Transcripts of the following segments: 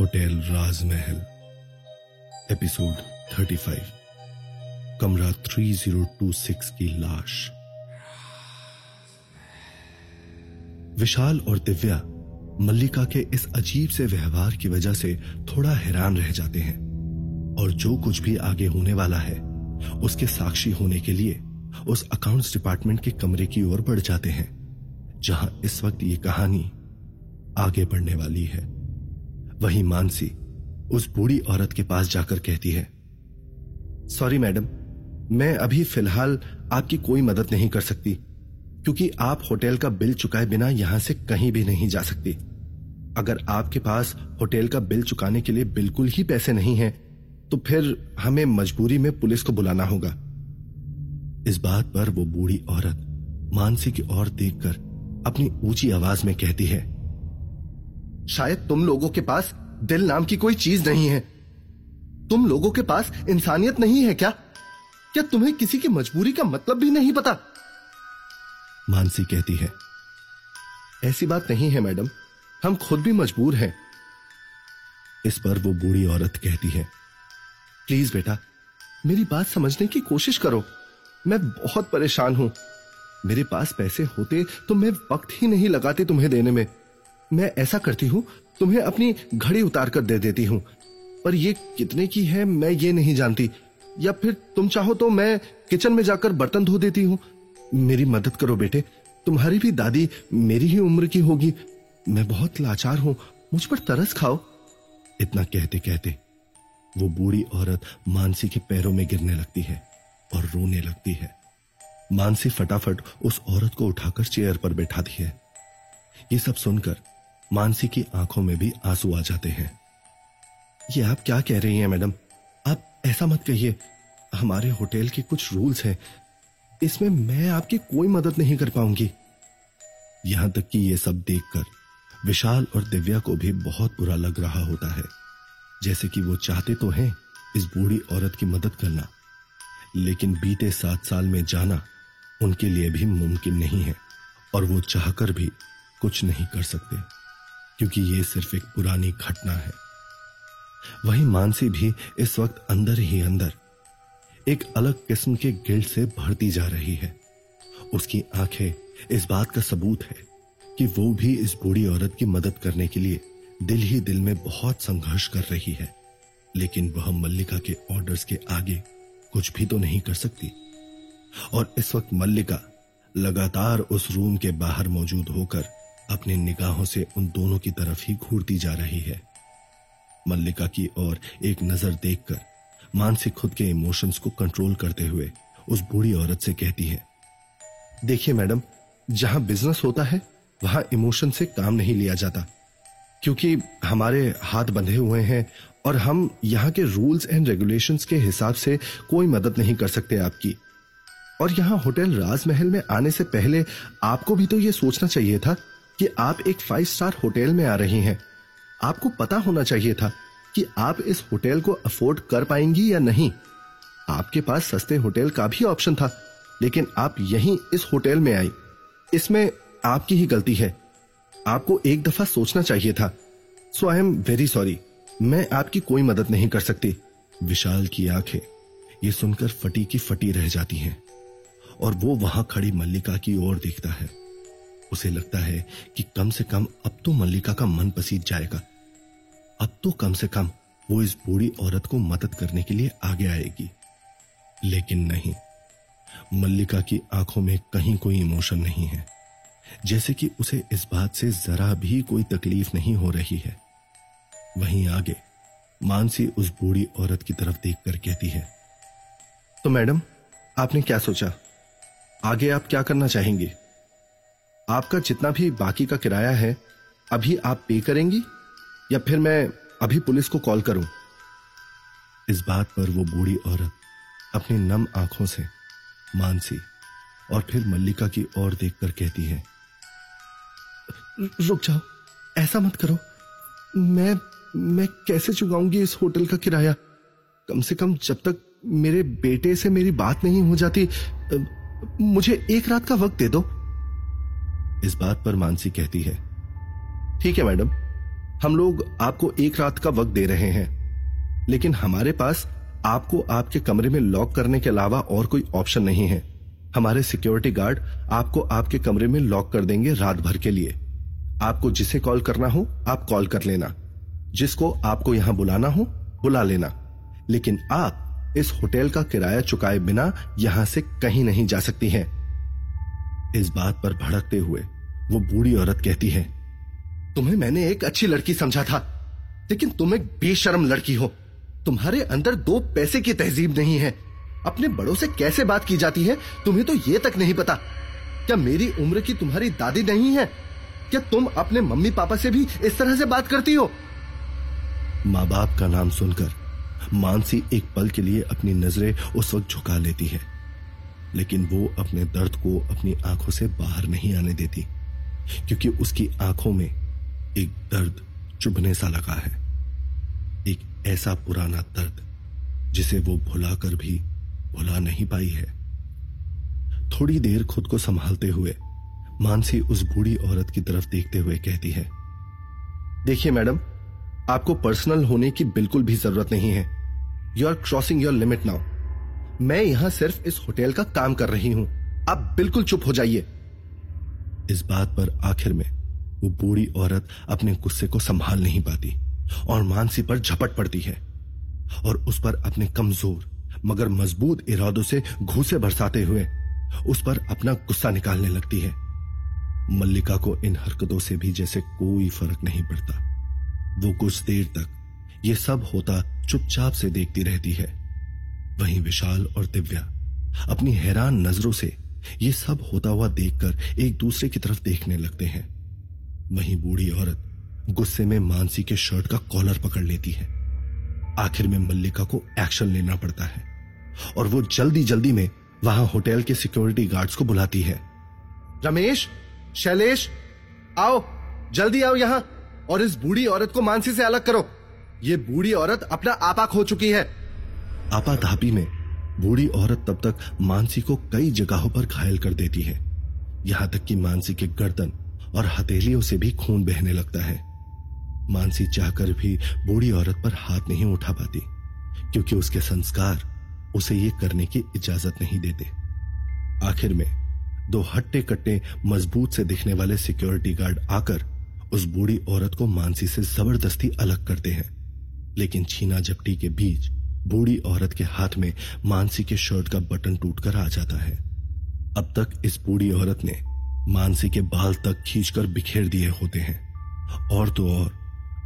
Hotel राजमहल, episode 35 कमरा 3026 की लाश। विशाल और दिव्या मल्लिका के इस अजीब से व्यवहार की वजह से थोड़ा हैरान रह जाते हैं और जो कुछ भी आगे होने वाला है, उसके साक्षी होने के लिए उस अकाउंट्स डिपार्टमेंट के कमरे की ओर बढ़ जाते हैं, जहाँ इस वक्त ये कहानी आगे बढ़ने वाली है। वहीं मानसी उस बूढ़ी औरत के पास जाकर कहती है सॉरी मैडम, मैं अभी फ़िलहाल आपकी कोई मदद नहीं कर सकती, क्योंकि आप होटल का बिल चुकाए बिना यहाँ से कहीं भी नहीं जा सकती। अगर आपके पास होटल का बिल चुकाने के लिए बिल्कुल ही पैसे नहीं हैं तो फिर हमें मजबूरी में पुलिस को बुलाना होगा। इस बात पर वो बूढ़ी औरत मानसी की ओर देखकर अपनी ऊँची आवाज़ में कहती है, शायद तुम लोगों के पास दिल नाम की कोई चीज़ नहीं है। तुम लोगों के पास इंसानियत नहीं है क्या? क्या तुम्हें किसी की मजबूरी का मतलब भी नहीं पता? मानसी कहती है, ऐसी बात नहीं है, मैडम। हम खुद भी मजबूर हैं। इस पर वो बूढ़ी औरत कहती है, प्लीज़ बेटा, मेरी बात समझने की कोशिश करो। मैं बहुत परेशान हूँ। मेरे पास पैसे होते तो मैं वक्त ही नहीं लगाती तुम्हें देने में। मैं ऐसा करती हूँ तुम्हें अपनी घड़ी उतार कर दे देती हूँ। पर ये कितने की है, मैं ये नहीं जानती। या फिर तुम चाहो तो मैं किचन में जाकर बर्तन धो देती हूँ। मेरी मदद करो बेटे, तुम्हारी भी दादी मेरी ही उम्र की होगी। मैं बहुत लाचार हूँ, मुझ पर तरस खाओ। इतना कहते कहते वो बूढ़ी औरत मानसी के पैरों में गिरने लगती है और रोने लगती है। मानसी फटाफट उस औरत को उठाकर चेयर पर बैठाती है। ये सब सुनकर मानसी की आँखों में भी आँसू आ जाते हैं। ये आप क्या कह रही हैं, मैडम? आप ऐसा मत कहिए। हमारे होटल के कुछ रूल्स हैं। इसमें मैं आपकी कोई मदद नहीं कर पाऊँगी। यहाँ तक कि यह सब देखकर विशाल और दिव्या को भी बहुत बुरा लग रहा होता है। जैसे कि वो चाहते तो हैं इस बूढ़ी औरत की मदद करना, लेकिन बीते सात साल में जाना उनके लिए भी मुमकिन नहीं है और वो चाहकर भी कुछ नहीं कर सकते। क्योंकि ये सिर्फ़ एक पुरानी घटना है। वहीं मानसी भी इस वक्त अंदर ही अंदर एक अलग किस्म के गिल्ड से भरती जा रही है। उसकी आँखें इस बात का सबूत है कि वो भी इस बूढ़ी औरत की मदद करने के लिए दिल ही दिल में बहुत संघर्ष कर रही है। लेकिन वह मल्लिका के ऑर्डर्स के आगे कुछ भी तो नहीं कर सकती। और इस वक्त मल्लिका लगातार उस रूम के बाहर मौजूद होकर अपनी निगाहों से उन दोनों की तरफ़ ही घूरती जा रही है। मल्लिका की ओर एक नज़र देखकर मानसी खुद के इमोशंस को कंट्रोल करते हुए उस बूढ़ी औरत से कहती है, देखिए मैडम, जहाँ बिज़नेस होता है, वहाँ इमोशन से काम नहीं लिया जाता। क्योंकि हमारे हाथ बंधे हुए हैं और हम यहाँ के रूल्स एंड रेगुलेशंस के हिसाब से कोई मदद नहीं कर सकते आपकी। और यहाँ होटल राजमहल में आने से पहले आपको भी तो ये सोचना चाहिए था कि आप एक फाइव स्टार होटल में आ रही हैं। आपको पता होना चाहिए था कि आप इस होटल को अफोर्ड कर पाएँगी या नहीं। आपके पास सस्ते होटल का भी ऑप्शन था, लेकिन आप यहीं इस होटल में आई। इसमें आपकी ही गलती है। आपको एक दफ़ा सोचना चाहिए था। So I am very sorry मैं आपकी कोई मदद नहीं कर सकती। विशाल की आँखें, ये सुनकर फटी की फटी रह जाती हैं। और वो वहाँ खड़ी मल्लिका की ओर देखता है। उसे लगता है कि कम से कम अब तो मल्लिका का मन पसीज जाएगा। अब तो कम से कम वो इस बूढ़ी औरत को मदद करने के लिए आगे आएगी। लेकिन नहीं, मल्लिका की आँखों में कहीं कोई इमोशन नहीं है। जैसे कि उसे इस बात से जरा भी कोई तकलीफ़ नहीं हो रही है। वहीं आगे, मानसी उस बूढ़ी औरत की तरफ़ देखकर कहती है तो मैडम, आपने क्या सोचा? आगे आप क्या करना चाहेंगे? आपका जितना भी बाकी का किराया है अभी आप पे करेंगी? या फिर मैं अभी पुलिस को कॉल करूँ? इस बात पर वो बूढ़ी औरत अपनी नम आँखों से मानसी और फिर मल्लिका की ओर देखकर कहती है रुक जाओ ऐसा मत करो। मैं मैं कैसे चुकाऊँगी इस होटल का किराया? कम से कम जब तक मेरे बेटे से मेरी बात नहीं हो जाती मुझे एक रात का वक्त दे दो। इस बात पर मानसी कहती है। ठीक है, मैडम। हम लोग आपको एक रात का वक्त दे रहे हैं। लेकिन हमारे पास आपको आपके कमरे में लॉक करने के अलावा और कोई ऑप्शन नहीं है। हमारे सिक्योरिटी गार्ड आपको आपके कमरे में लॉक कर देंगे रात भर के लिए। आपको जिसे कॉल करना हो, आप कॉल कर लेना। जिसको आपको यहाँ बुलाना हो, बुला लेना। लेकिन आप इस होटल का किराया चुकाए बिना यहाँ से कहीं नहीं जा सकती हैं। इस बात पर भड़कते हुए वो बूढ़ी औरत कहती है, तुम्हें मैंने एक अच्छी लड़की समझा था, लेकिन तुम एक बेशरम लड़की हो। तुम्हारे अंदर दो पैसे की तहजीब नहीं है। अपने बड़ों से कैसे बात की जाती है, तुम्हें तो ये तक नहीं पता। क्या मेरी उम्र की तुम्हारी दादी नहीं है? क्या तुम अपने मम्मी पापा से भी इस तरह से बात करती हो? माँ बाप का नाम सुनकर मानसी एक पल के लिए अपनी नज़रें उस वक्त झुका लेती है। लेकिन वो अपने दर्द को अपनी आँखों से बाहर नहीं आने देती, क्योंकि उसकी आँखों में एक दर्द चुभने सा लगा है। एक ऐसा पुराना दर्द जिसे वो भुलाकर भी भुला नहीं पाई है। थोड़ी देर खुद को संभालते हुए मानसी उस बूढ़ी औरत की तरफ़ देखते हुए कहती है, देखिए मैडम, आपको पर्सनल होने की बिल्कुल भी ज़रूरत नहीं है। You are crossing your limit now मैं यहाँ सिर्फ़ इस होटल का काम कर रही हूँ। आप बिल्कुल चुप हो जाइए। इस बात पर आखिर में वो बूढ़ी औरत अपने गुस्से को संभाल नहीं पाती और मानसी पर झपट पड़ती है और उस पर अपने कमज़ोर, मगर मज़बूत इरादों से घूसे बरसाते हुए उस पर अपना गुस्सा निकालने लगती है। मल्लिका को इन हरकतों से भी जैसे कोई फ़र्क नहीं पड़ता। वो कुछ देर तक ये सब होता चुपचाप से देखती रहती है। वहीं विशाल और दिव्या अपनी हैरान नज़रों से ये सब होता हुआ देखकर एक दूसरे की तरफ़ देखने लगते हैं। वहीं बूढ़ी औरत गुस्से में मानसी के शर्ट का कॉलर पकड़ लेती है। आखिर में मल्लिका को एक्शन लेना पड़ता है और वो जल्दी जल्दी में वहाँ होटल के सिक्योरिटी गार्ड्स को बुलाती है। रमेश, शैलेश, आओ, जल्दी आओ यहाँ और इस बूढ़ी औरत को मानसी से अलग करो। ये बूढ़ी औरत अपना आपा खो चुकी है। आपा धापी में बूढ़ी औरत तब तक मानसी को कई जगहों पर घायल कर देती है। यहाँ तक कि मानसी के गर्दन और हथेलियों से भी खून बहने लगता है। मानसी चाहकर भी बूढ़ी औरत पर हाथ नहीं उठा पाती, क्योंकि उसके संस्कार उसे ये करने की इजाज़त नहीं देते। आखिर में दो हट्टे कट्टे मज़बूत से दिखने वाले सिक्योरिटी गार्ड आकर उस बूढ़ी औरत को मानसी से ज़बरदस्ती अलग करते हैं। लेकिन छीना झपटी के बीच बूढ़ी औरत के हाथ में मानसी के शर्ट का बटन टूटकर आ जाता है। अब तक इस बूढ़ी औरत ने मानसी के बाल तक खींचकर बिखेर दिए होते हैं। और तो और,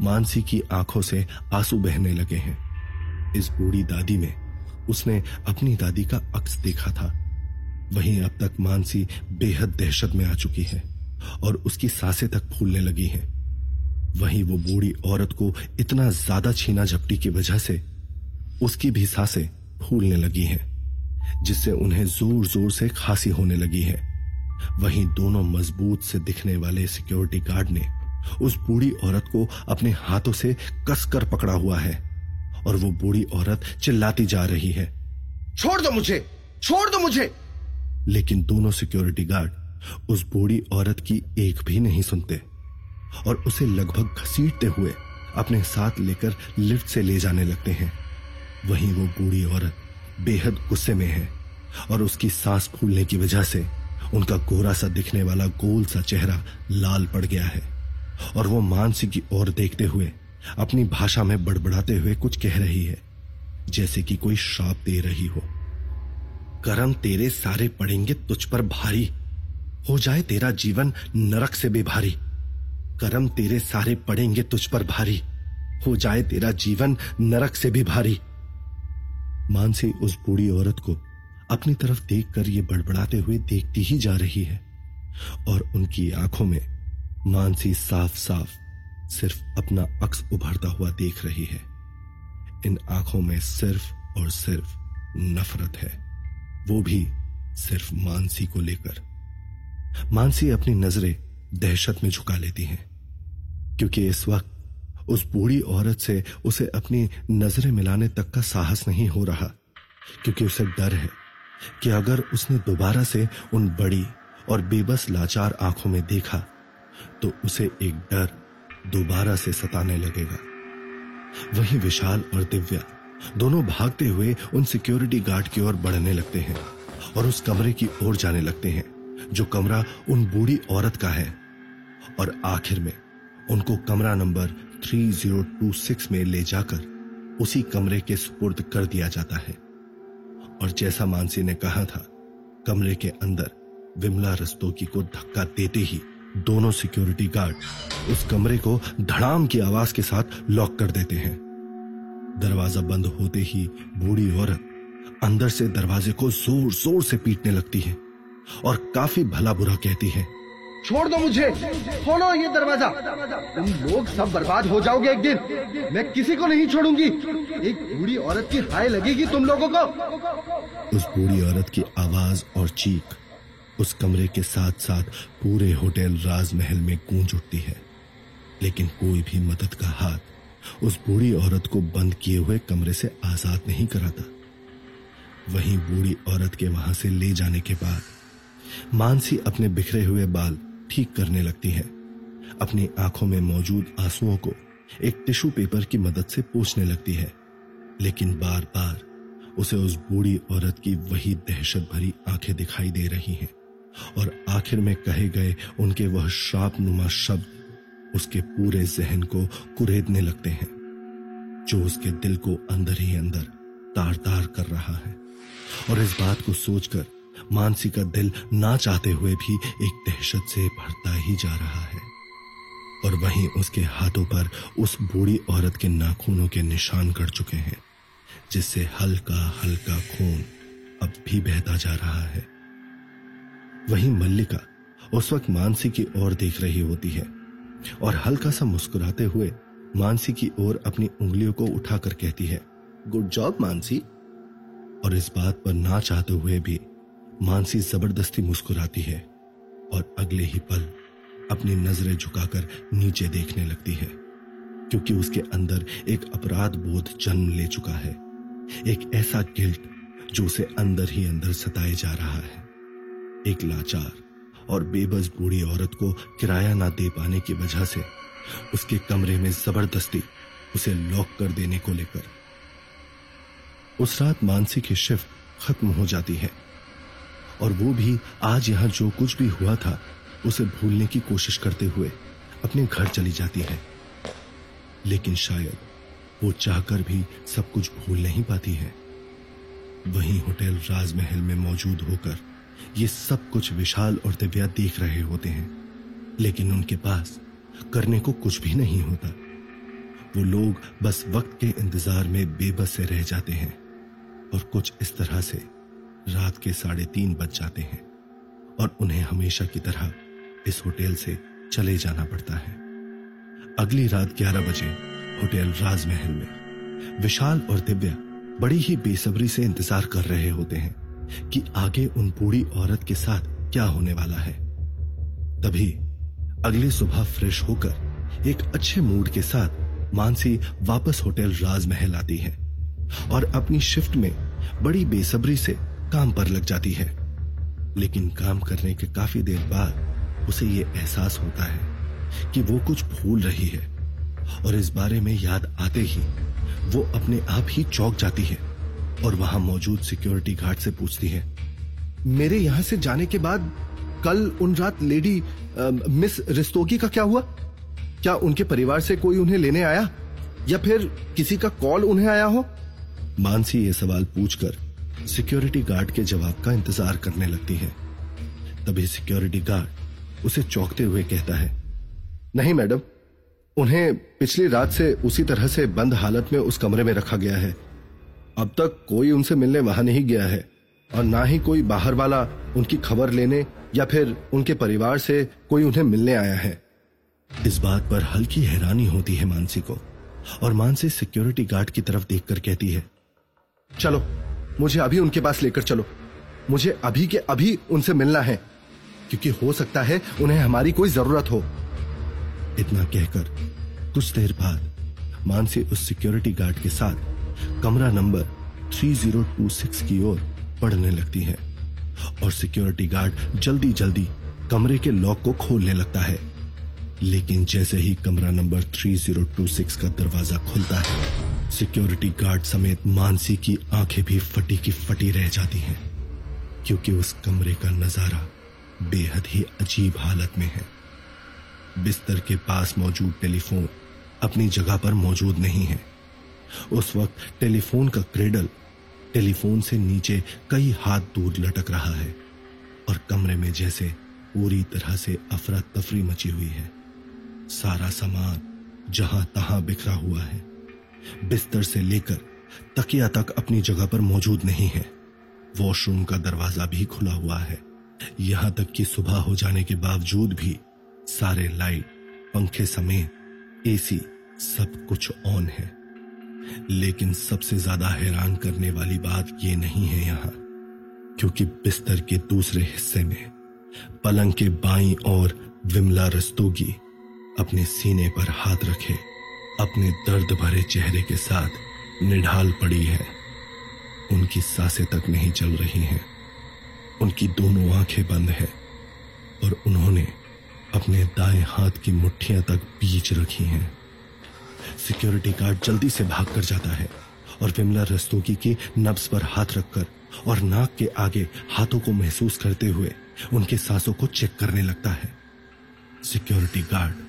मानसी की आँखों से आँसू बहने लगे हैं। इस बूढ़ी दादी में उसने अपनी दादी का अक्स देखा था। वहीं अब तक मानसी बेहद दहशत में आ चुकी है और उसकी साँसें तक फूलने लगी हैं। वहीं वो बूढ़ी औरत को इतना ज़्यादा छीना झपटी की वजह से उसकी भी साँसें फूलने लगी हैं जिससे उन्हें ज़ोर ज़ोर से खांसी होने लगी है। वहीं दोनों मज़बूत से दिखने वाले सिक्योरिटी गार्ड ने उस बूढ़ी औरत को अपने हाथों से कसकर पकड़ा हुआ है और वो बूढ़ी औरत चिल्लाती जा रही है। छोड़ दो मुझे! छोड़ दो मुझे! लेकिन दोनों सिक्योरिटी गार्ड उस बूढ़ी औरत की एक भी नहीं सुनते और उसे लगभग घसीटते हुए अपने साथ लेकर लिफ्ट से ले जाने लगते हैं। वहीं वो बूढ़ी औरत बेहद गुस्से में है और उसकी सांस फूलने की वजह से उनका गोरा सा दिखने वाला गोल सा चेहरा लाल पड़ गया है और वो मानसी की ओर देखते हुए अपनी भाषा में बड़बड़ाते हुए कुछ कह रही है, जैसे कि कोई श्राप दे रही हो। करम तेरे सारे पड़ेंगे तुझ पर भारी। हो जाए तेरा जीवन नरक से भी भारी करम तेरे सारे पड़ेंगे तुझ पर भारी। हो जाए तेरा जीवन नरक से भी भारी। मानसी उस बूढ़ी औरत को अपनी तरफ़ देखकर ये बड़बड़ाते हुए देखती ही जा रही है और उनकी आँखों में मानसी साफ़ साफ़ सिर्फ़ अपना अक्स उभरता हुआ देख रही है। इन आँखों में सिर्फ़ और सिर्फ़ नफरत है। वो भी सिर्फ़ मानसी को लेकर। मानसी अपनी नज़रें दहशत में झुका लेती हैं, क्योंकि इस वक्त उस बूढ़ी औरत से उसे अपनी नज़रें मिलाने तक का साहस नहीं हो रहा, क्योंकि उसे डर है कि अगर उसने दोबारा से उन बड़ी और बेबस लाचार आँखों में देखा तो उसे एक डर दोबारा से सताने लगेगा। वहीं विशाल और दिव्या दोनों भागते हुए उन सिक्योरिटी गार्ड की ओर बढ़ने लगते हैं और उस कमरे की ओर जाने लगते हैं, जो कमरा उन बूढ़ी औरत का है और आखिर में उनको कमरा नंबर 3026 में ले जाकर उसी कमरे के सुपुर्द कर दिया जाता है और जैसा मानसी ने कहा था कमरे के अंदर विमला रस्तोगी को धक्का देते ही दोनों सिक्योरिटी गार्ड उस कमरे को धड़ाम की आवाज़ के साथ लॉक कर देते हैं दरवाज़ा बंद होते ही बूढ़ी औरत अंदर से दरवाजे को ज़ोर ज़ोर से पीटने लगती है और काफ़ी भला बुरा कहती है छोड़ दो मुझे। खोलो ये दरवाज़ा। तुम लोग सब बर्बाद हो जाओगे एक दिन। मैं किसी को नहीं छोड़ूँगी। एक बूढ़ी औरत की हाय लगेगी तुम लोगों को। उस बूढ़ी औरत की आवाज़ और चीख उस कमरे के साथ साथ पूरे होटल राजमहल में गूंज उठती है। लेकिन कोई भी मदद का हाथ उस बूढ़ी औरत को बंद किए हुए कमरे से आज़ाद नहीं कराता। वहीं बूढ़ी औरत के वहाँ से ले जाने के बाद मानसी अपने बिखरे हुए बाल ठीक करने लगती है। अपनी आँखों में मौजूद आंसुओं को एक टिश्यू पेपर की मदद से पोछने लगती है। लेकिन बार बार उसे उस बूढ़ी औरत की वही दहशत भरी आँखें दिखाई दे रही हैं और आखिर में कहे गए उनके वह श्राप नुमा शब्द उसके पूरे जहन को कुरेदने लगते हैं, जो उसके दिल को अंदर ही अंदर तार तार कर रहा है। और इस बात को सोचकर मानसी का दिल ना चाहते हुए भी एक दहशत से भरता ही जा रहा है। और वहीं उसके हाथों पर उस बूढ़ी औरत के नाखूनों के निशान कर चुके हैं, जिससे हल्का हल्का खून अब भी बहता जा रहा है। वहीं मल्लिका उस वक्त मानसी की ओर देख रही होती है और हल्का सा मुस्कुराते हुए मानसी की ओर अपनी उंगलियों को उठाकर कहती है गुड जॉब मानसी. और इस बात पर ना चाहते हुए भी मानसी ज़बरदस्ती मुस्कुराती है और अगले ही पल अपनी नज़रें झुकाकर नीचे देखने लगती है, क्योंकि उसके अंदर एक अपराध बोध जन्म ले चुका है, एक ऐसा गिल्ट जो उसे अंदर ही अंदर सताए जा रहा है। एक लाचार और बेबस बूढ़ी औरत को किराया ना दे पाने की वजह से उसके कमरे में ज़बरदस्ती उसे लॉक कर देने को लेकर। उस रात मानसी की शिफ्ट खत्म हो जाती है। और वो भी आज यहाँ जो कुछ भी हुआ था, उसे भूलने की कोशिश करते हुए अपने घर चली जाती है। लेकिन शायद वो चाहकर भी सब कुछ भूल नहीं पाती है। वहीं होटल राजमहल में मौजूद होकर ये सब कुछ विशाल और दिव्या देख रहे होते हैं। लेकिन उनके पास करने को कुछ भी नहीं होता। वो लोग बस वक्त के इंतज़ार में बेबस से रह जाते हैं और कुछ इस तरह से रात के साढ़े तीन बज जाते हैं और उन्हें हमेशा की तरह इस होटल से चले जाना पड़ता है। अगली रात ग्यारह बजे होटल राजमहल में विशाल और दिव्या बड़ी ही बेसब्री से इंतज़ार कर रहे होते हैं कि आगे उन बूढ़ी औरत के साथ क्या होने वाला है। तभी अगली सुबह फ्रेश होकर एक अच्छे मूड के साथ मानसी वापस होटल राजमहल आती है और अपनी शिफ्ट में बड़ी बेसब्री से काम पर लग जाती है। लेकिन काम करने के काफ़ी देर बाद उसे ये एहसास होता है कि वो कुछ भूल रही है और इस बारे में याद आते ही वो अपने आप ही चौक जाती है और वहाँ मौजूद सिक्योरिटी गार्ड से पूछती है मेरे यहाँ से जाने के बाद कल उन रात लेडी आ, मिस रिस्तोगी का क्या हुआ? क्या उनके परिवार से कोई उन्हें लेने आया? या फिर किसी का कॉल उन्हें आया हो? मानसी ये सवाल पूछकर सिक्योरिटी गार्ड के जवाब का इंतज़ार करने लगती है। तभी सिक्योरिटी गार्ड उसे चौंकते हुए कहता है, नहीं मैडम, उन्हें पिछली रात से उसी तरह से बंद हालत में उस कमरे में रखा गया है। अब तक कोई उनसे मिलने वहाँ नहीं गया है और ना ही कोई बाहर वाला उनकी खबर लेने या फिर उनके परिवार से कोई उन्हें मिलने आया है। इस बात पर हल्की हैरानी होती है मानसी को और मानसी सिक्योरिटी गार्ड की तरफ़ देखकर कहती है, चलो मुझे अभी उनके पास लेकर चलो। मुझे अभी के अभी उनसे मिलना है, क्योंकि हो सकता है उन्हें हमारी कोई ज़रूरत हो। इतना कहकर कुछ देर बाद मानसी उस सिक्योरिटी गार्ड के साथ कमरा नंबर 3026 की ओर बढ़ने लगती है और सिक्योरिटी गार्ड जल्दी जल्दी कमरे के लॉक को खोलने लगता है। लेकिन जैसे ही कमरा नंबर 3026 का दरवाज़ा खुलता है, सिक्योरिटी गार्ड समेत मानसी की आँखें भी फटी की फटी रह जाती हैं, क्योंकि उस कमरे का नज़ारा बेहद ही अजीब हालत में है। बिस्तर के पास मौजूद टेलीफोन अपनी जगह पर मौजूद नहीं है। उस वक्त टेलीफोन का क्रेडल टेलीफोन से नीचे कई हाथ दूर लटक रहा है और कमरे में जैसे पूरी तरह से अफरा तफरी मची हुई है। सारा सामान जहाँ तहां बिखरा हुआ है, बिस्तर से लेकर तकिया तक अपनी जगह पर मौजूद नहीं है। वॉशरूम का दरवाज़ा भी खुला हुआ है। यहाँ तक कि सुबह हो जाने के बावजूद भी सारे लाइट, पंखे समेत एसी सब कुछ ऑन है। लेकिन सबसे ज़्यादा हैरान करने वाली बात यह नहीं है यहाँ, क्योंकि बिस्तर के दूसरे हिस्से में पलंग के बाई और विमला रस्तोगी अपने सीने पर हाथ रखे, अपने दर्द भरे चेहरे के साथ निढाल पड़ी है। उनकी साँसें तक नहीं चल रही हैं। उनकी दोनों आँखें बंद है और उन्होंने अपने दाएँ हाथ की मुट्ठियाँ तक बीच रखी हैं। सिक्योरिटी गार्ड जल्दी से भाग कर जाता है और विमला रस्तोगी की नब्स पर हाथ रखकर और नाक के आगे हाथों को महसूस करते हुए उनके सांसों को चेक करने लगता है। सिक्योरिटी गार्ड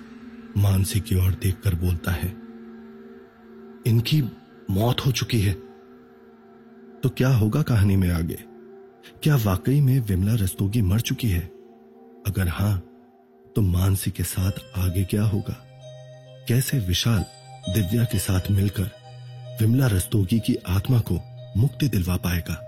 मानसी की ओर देखकर बोलता है, इनकी मौत हो चुकी है। तो क्या होगा कहानी में आगे? क्या वाकई में विमला रस्तोगी मर चुकी है? अगर हाँ तो मानसी के साथ आगे क्या होगा? कैसे विशाल, दिव्या के साथ मिलकर विमला रस्तोगी की आत्मा को मुक्ति दिलवा पाएगा?